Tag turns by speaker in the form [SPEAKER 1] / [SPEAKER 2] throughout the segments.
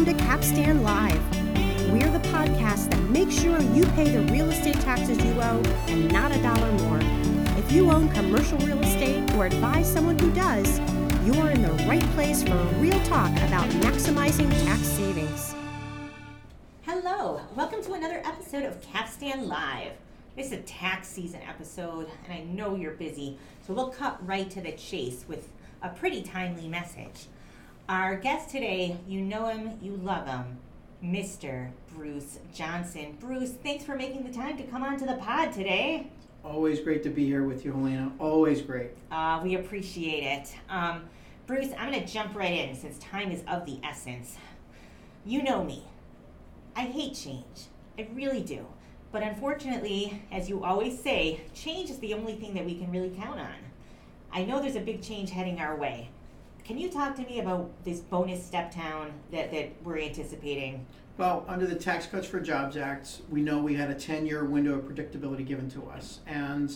[SPEAKER 1] Welcome to Capstan Live. We're the podcast that makes sure you pay the real estate taxes you owe and not a dollar more. If you own commercial real estate or advise someone who does, you're in the right place for a real talk about maximizing tax savings.
[SPEAKER 2] Hello, welcome to another episode of Capstan Live. This is a tax season episode, and I know you're busy, so we'll cut right to the chase with a pretty timely message. Our guest today, you know him, you love him, Mr. Bruce Johnson. Bruce, thanks for making the time to come on to the pod today.
[SPEAKER 3] Always great to be here with you, Helena. Always great.
[SPEAKER 2] Uh, we appreciate it. Um, Bruce, I'm going to jump right in since time is of the essence. You know me. I hate change. I really do. But unfortunately, as you always say, change is the only thing that we can really count on. I know there's a big change heading our way. Can you talk to me about this bonus step down that, that we're anticipating?
[SPEAKER 3] Well, under the Tax Cuts for Jobs Act, we know we had a 10 year window of predictability given to us. And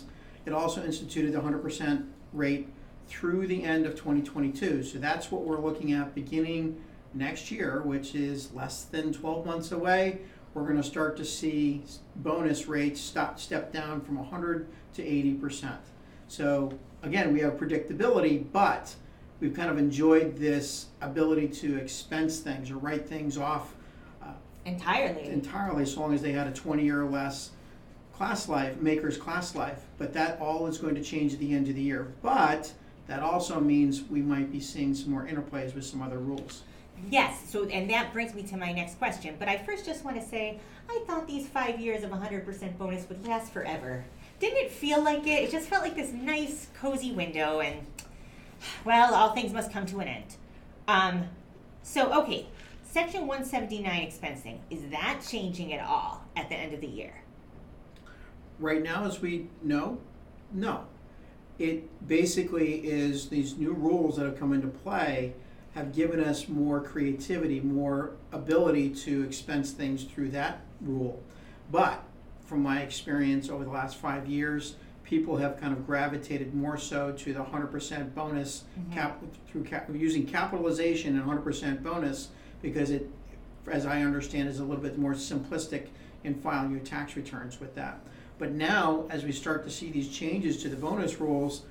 [SPEAKER 3] it also instituted the 100% rate through the end of 2022. So that's what we're looking at beginning next year, which is less than 12 months away. We're going to start to see bonus rates stop, step down from 100 to 80%. So again, we have predictability, but we've kind of enjoyed this ability to expense things or write things off uh,
[SPEAKER 2] Entirely.
[SPEAKER 3] entirely as long as they had a 20 year or less class life, MACRS class life. But that all is going to change at the end of the year. But that also means we might be seeing some more interplays with some other rules.
[SPEAKER 2] Yes, so and that brings me to my next question. But I first just want to say, I thought these five years of 100% bonus would last forever. Didn't it feel like it? It just felt like this nice, cozy window, and well, all things must come to an end. Um, so, okay, Section 179 expensing, is that changing at all at the end of the year?
[SPEAKER 3] Right now, as we know, no. It basically is these new rules that have come into play have given us more creativity, more ability to expense things through that rule. But from my experience over the last five years, people have kind of gravitated more so to the 100% bonus mm-hmm. cap, through cap, using capitalization and 100% bonus because it, as I understand, is a little bit more simplistic in filing your tax returns with that. But now, as we start to see these changes to the bonus rules,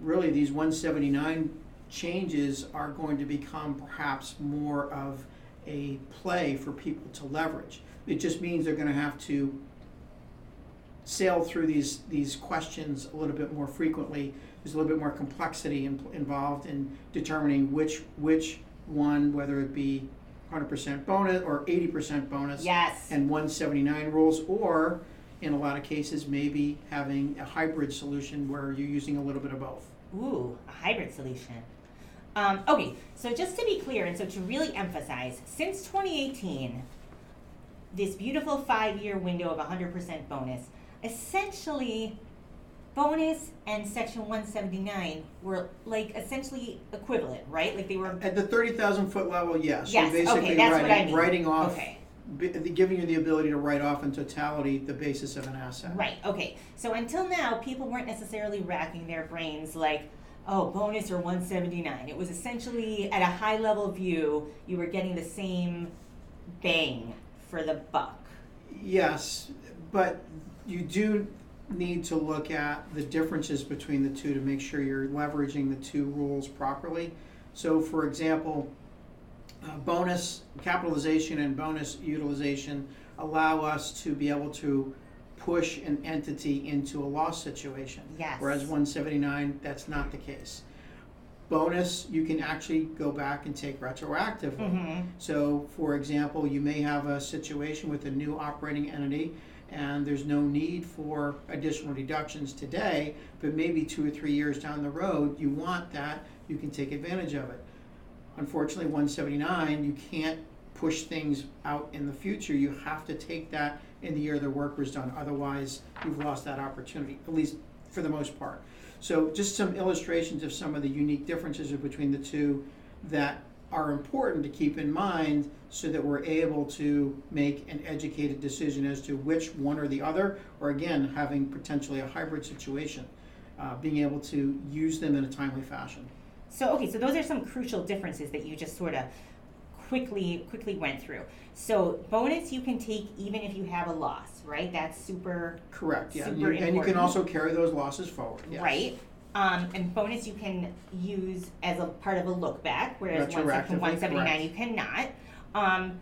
[SPEAKER 3] really these 179 changes are going to become perhaps more of a play for people to leverage. It just means they're going to have to sail through these these questions a little bit more frequently. There's a little bit more complexity in, involved in determining which which one, whether it be 100% bonus or 80% bonus,
[SPEAKER 2] Yes.
[SPEAKER 3] and 179 rules, or in a lot of cases, maybe having a hybrid solution where you're using a little bit of both.
[SPEAKER 2] Ooh, a hybrid solution. Um, okay, so just to be clear, and so to really emphasize, since 2018, this beautiful five year window of 100% bonus, essentially, bonus and Section 179 were like essentially equivalent, right? Like they were.
[SPEAKER 3] At the 30,000 foot level, yes.
[SPEAKER 2] Yes,
[SPEAKER 3] You're basically
[SPEAKER 2] okay, that's what
[SPEAKER 3] writing,
[SPEAKER 2] I mean.
[SPEAKER 3] writing off,
[SPEAKER 2] Okay.
[SPEAKER 3] bi- giving you the ability to write off in totality the basis of an asset.
[SPEAKER 2] Right, okay. So until now, people weren't necessarily racking their brains like, oh, bonus or 179. It was essentially at a high level view, you were getting the same bang for the buck.
[SPEAKER 3] Yes, but you do need to look at the differences between the two to make sure you're leveraging the two rules properly. So, for example, uh, bonus capitalization and bonus utilization allow us to be able to push an entity into a loss situation.
[SPEAKER 2] Yes.
[SPEAKER 3] Whereas 179, that's not the case. Bonus, you can actually go back and take retroactively.
[SPEAKER 2] Mm-hmm.
[SPEAKER 3] So, for example, you may have a situation with a new operating entity and there's no need for additional deductions today, but maybe two or three years down the road, you want that, you can take advantage of it. Unfortunately, 179, you can't push things out in the future. You have to take that in the year the work was done. Otherwise, you've lost that opportunity, at least for the most part. So, just some illustrations of some of the unique differences between the two that are important to keep in mind so that we're able to make an educated decision as to which one or the other, or again, having potentially a hybrid situation, uh, being able to use them in a timely fashion.
[SPEAKER 2] So, okay, so those are some crucial differences that you just sort of quickly quickly went through. So bonus you can take even if you have a loss, right? That's super
[SPEAKER 3] Correct, yeah.
[SPEAKER 2] Super
[SPEAKER 3] You- And you can also carry those losses forward, yes.
[SPEAKER 2] right. Um, and bonus you can use as a part of a look back, whereas one section one seventy nine
[SPEAKER 3] correct.
[SPEAKER 2] you cannot. Um,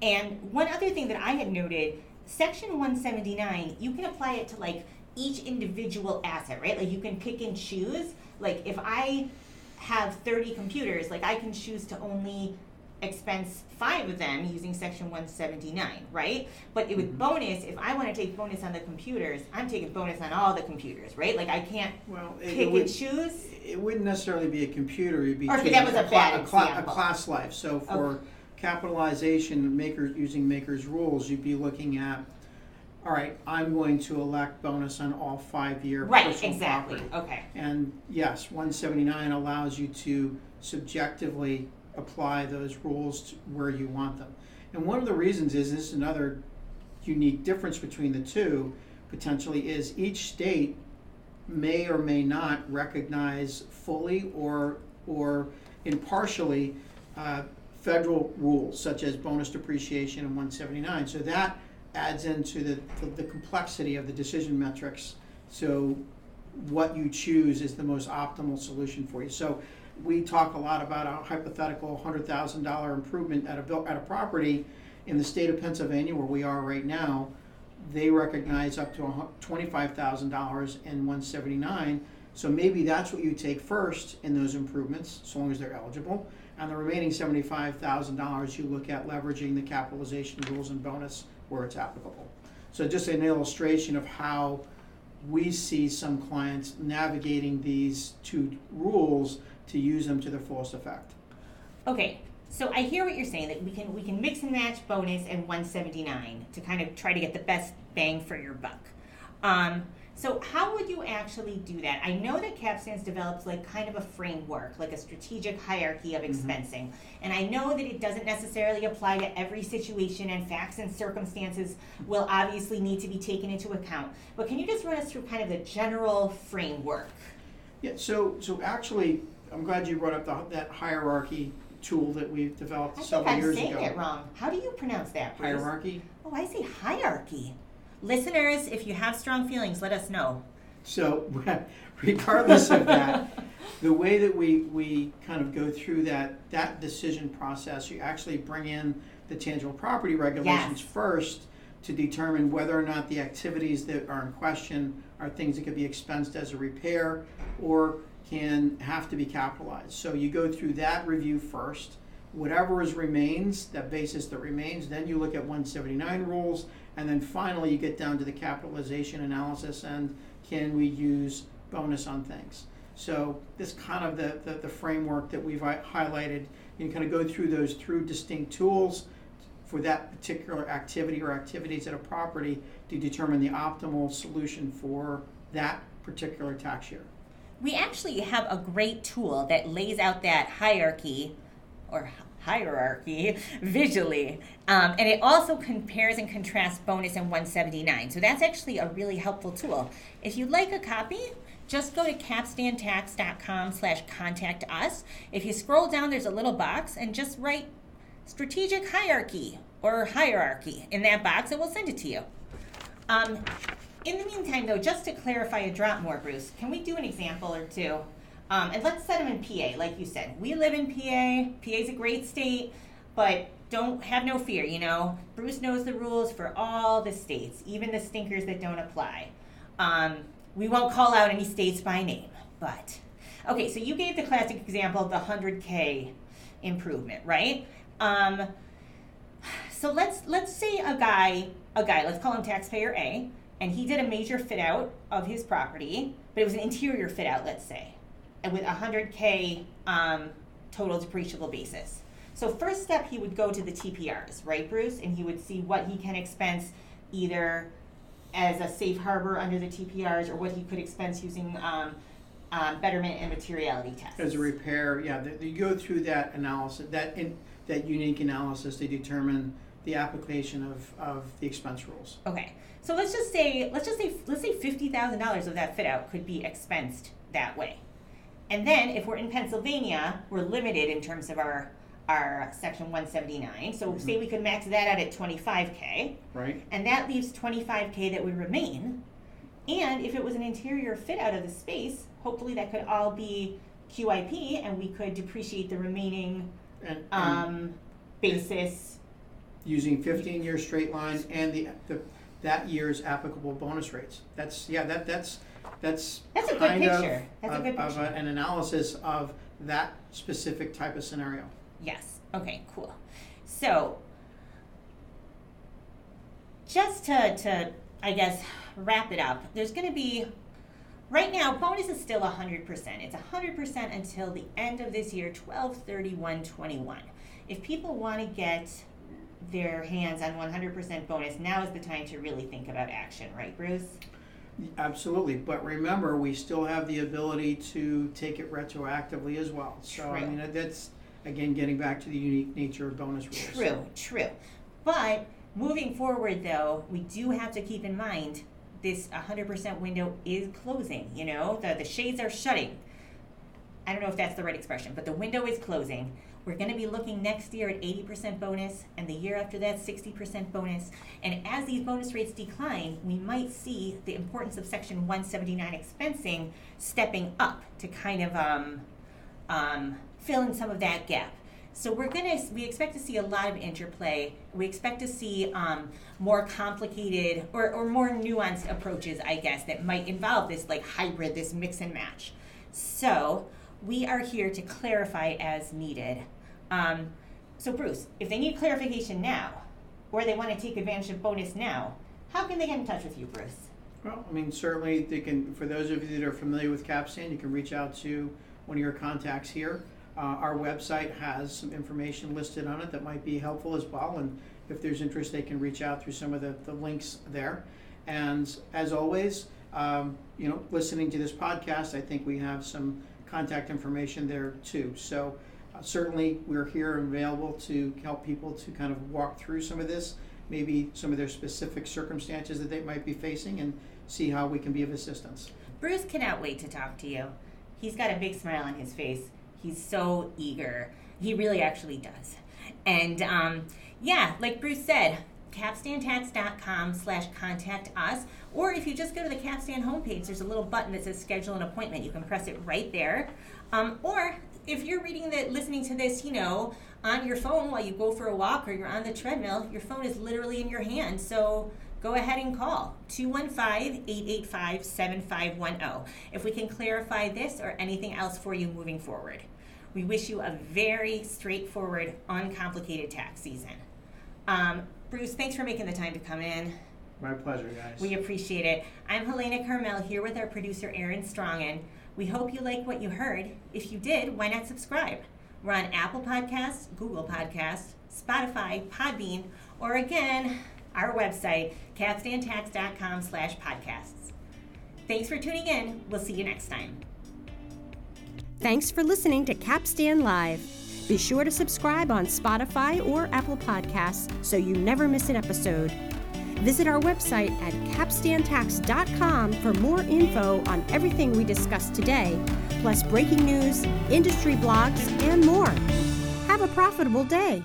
[SPEAKER 2] and one other thing that I had noted, section one seventy nine, you can apply it to like each individual asset, right? Like you can pick and choose. Like if I have thirty computers, like I can choose to only expense five of them using section 179 right but it, with
[SPEAKER 3] Mhm.
[SPEAKER 2] bonus if i want to take bonus on the computers i'm taking bonus on all the computers right like i can't
[SPEAKER 3] Well, it- it
[SPEAKER 2] pick
[SPEAKER 3] would-
[SPEAKER 2] and choose
[SPEAKER 3] It wouldn't necessarily be a computer, it'd be.
[SPEAKER 2] Or that was a
[SPEAKER 3] cla-
[SPEAKER 2] bad
[SPEAKER 3] cla-
[SPEAKER 2] example.
[SPEAKER 3] A class life, so for capitalization, MACRS, using MACRS rules, you'd be looking at, all right, I'm going to elect bonus on all five-year
[SPEAKER 2] right
[SPEAKER 3] personal
[SPEAKER 2] exactly
[SPEAKER 3] property.
[SPEAKER 2] okay
[SPEAKER 3] And yes, one seventy-nine allows you to subjectively apply those rules where you want them. And one of the reasons is, this is another unique difference between the two, potentially, is each state may or may not recognize fully or, or impartially, uh, federal rules such as bonus depreciation and one seventy-nine. So that adds into the, the, the complexity of the decision metrics. So what you choose is the most optimal solution for you. So we talk a lot about a hypothetical hundred thousand dollar improvement at a at a property in the state of Pennsylvania where we are right now. They recognize up to twenty-five thousand dollars in one seventy-nine. So maybe that's what you take first in those improvements, so long as they're eligible. And the remaining seventy-five thousand dollars, you look at leveraging the capitalization rules and bonus where it's applicable. So just an illustration of how we see some clients navigating these two rules to use them to their fullest effect.
[SPEAKER 2] okay so i hear what you're saying that we can we can mix and match bonus and 179 to kind of try to get the best bang for your buck um, so how would you actually do that i know that Capstan's develops like kind of a framework like a strategic hierarchy of mm-hmm. expensing and i know that it doesn't necessarily apply to every situation and facts and circumstances will obviously need to be taken into account but can you just run us through kind of the general framework
[SPEAKER 3] Yeah, so, so actually, I'm glad you brought up the, that hierarchy tool that we've developed
[SPEAKER 2] I think
[SPEAKER 3] several
[SPEAKER 2] I'm
[SPEAKER 3] years
[SPEAKER 2] saying
[SPEAKER 3] ago.
[SPEAKER 2] it wrong. How do you pronounce that, Bruce?
[SPEAKER 3] Hierarchy.
[SPEAKER 2] Oh, I say hierarchy. Listeners, if you have strong feelings, let us know.
[SPEAKER 3] So regardless of that, the way that we, we kind of go through that, that decision process, you actually bring in the tangible property regulations
[SPEAKER 2] Yes.
[SPEAKER 3] first to determine whether or not the activities that are in question are things that could be expensed as a repair or can have to be capitalized. So you go through that review first. Whatever is remains, that basis that remains, then you look at one seventy-nine rules, and then finally you get down to the capitalization analysis and can we use bonus on things? So this kind of the, the, the framework that we've highlighted, you can kind of go through those through distinct tools for that particular activity or activities at a property to determine the optimal solution for that particular tax year.
[SPEAKER 2] We actually have a great tool that lays out that hierarchy or hierarchy visually. Um, and it also compares and contrasts bonus and 179. So that's actually a really helpful tool. If you'd like a copy, just go to capstantax.com slash contact us. If you scroll down, there's a little box and just write strategic hierarchy or hierarchy in that box and we'll send it to you. Um, in the meantime, though, just to clarify a drop more, Bruce, can we do an example or two? Um, and let's set them in PA, like you said. We live in PA. PA is a great state, but don't have no fear. You know, Bruce knows the rules for all the states, even the stinkers that don't apply. Um, we won't call out any states by name, but okay. So you gave the classic example of the 100k improvement, right? Um, so let's let's say a guy, a guy, let's call him taxpayer A, and he did a major fit out of his property, but it was an interior fit out, let's say, with hundred k um, total depreciable basis. So first step, he would go to the TPRs, right, Bruce, and he would see what he can expense either as a safe harbor under the TPRs or what he could expense using um, um, betterment and materiality tests.
[SPEAKER 3] As a repair, yeah, the- you go through that analysis, that, in- that unique analysis to determine the application of, of the expense rules.
[SPEAKER 2] Okay, so let's just say let's just say let's say fifty thousand dollars of that fit out could be expensed that way, and then if we're in Pennsylvania, we're limited in terms of our our section 179. So say we could max that out at 25k,
[SPEAKER 3] Right?
[SPEAKER 2] and that leaves 25k that would remain. And if it was an interior fit out of the space, hopefully that could all be QIP, and we could depreciate the remaining
[SPEAKER 3] And, and
[SPEAKER 2] um, basis.
[SPEAKER 3] using fifteen year straight line and the, the, that year's applicable bonus rates. That's, yeah, that, that's, that's
[SPEAKER 2] That's a good
[SPEAKER 3] kind of-
[SPEAKER 2] picture. That's a
[SPEAKER 3] of-
[SPEAKER 2] good
[SPEAKER 3] Of
[SPEAKER 2] picture.
[SPEAKER 3] a- an analysis of that specific type of scenario.
[SPEAKER 2] Yes. Okay, cool. So, just to, to I guess, wrap it up, there's going to be, right now, bonus is still 100%. It's 100% until the end of this year, 12 31 21. If people want to get their hands on 100% bonus, now is the time to really think about action, right, Bruce?
[SPEAKER 3] Absolutely, but remember, we still have the ability to take it retroactively as well. So, I
[SPEAKER 2] True.
[SPEAKER 3] mean, that's, again, getting back to the unique nature of bonus rules.
[SPEAKER 2] True, true. But moving forward, though, we do have to keep in mind this 100% window is closing. You know, the, the shades are shutting. I don't know if that's the right expression, but the window is closing. We're going to be looking next year at 80% bonus, and the year after that, 60% bonus. And as these bonus rates decline, we might see the importance of Section 179 expensing stepping up to kind of um, um, fill in some of that gap. So we're gonna we expect to see a lot of interplay. We expect to see um, more complicated or, or more nuanced approaches, I guess, that might involve this like hybrid, this mix and match. So we are here to clarify as needed. Um, so Bruce, if they need clarification now, or they want to take advantage of bonus now, how can they get in touch with you, Bruce?
[SPEAKER 3] Well, I mean, certainly they can, for those of you that are familiar with Capstan, you can reach out to one of your contacts here. Uh, our website has some information listed on it that might be helpful as well, and if there's interest, they can reach out through some of the, the links there. And as always, um, you know, listening to this podcast, I think we have some contact information there too. So uh, certainly, we're here and available to help people to kind of walk through some of this, maybe some of their specific circumstances that they might be facing, and see how we can be of assistance.
[SPEAKER 2] Bruce cannot wait to talk to you. He's got a big smile on his face. He's so eager. He really actually does. And um, yeah, like Bruce said, capstantax.com slash contact us. Or if you just go to the Capstan homepage, there's a little button that says schedule an appointment. You can press it right there. Um, or if you're reading the, listening to this, you know, on your phone while you go for a walk or you're on the treadmill, your phone is literally in your hand. So go ahead and call 215-885-7510 if we can clarify this or anything else for you moving forward. We wish you a very straightforward, uncomplicated tax season. Um, Bruce, thanks for making the time to come in.
[SPEAKER 3] My pleasure, guys.
[SPEAKER 2] We appreciate it. I'm Helena Carmel here with our producer Aaron Strongen. We hope you like what you heard. If you did, why not subscribe? We're on Apple Podcasts, Google Podcasts, Spotify, Podbean, or again, our website, capstantax.com slash podcasts. Thanks for tuning in. We'll see you next time.
[SPEAKER 1] Thanks for listening to Capstan Live. Be sure to subscribe on Spotify or Apple Podcasts so you never miss an episode. Visit our website at capstantax.com for more info on everything we discussed today, plus breaking news, industry blogs, and more. Have a profitable day.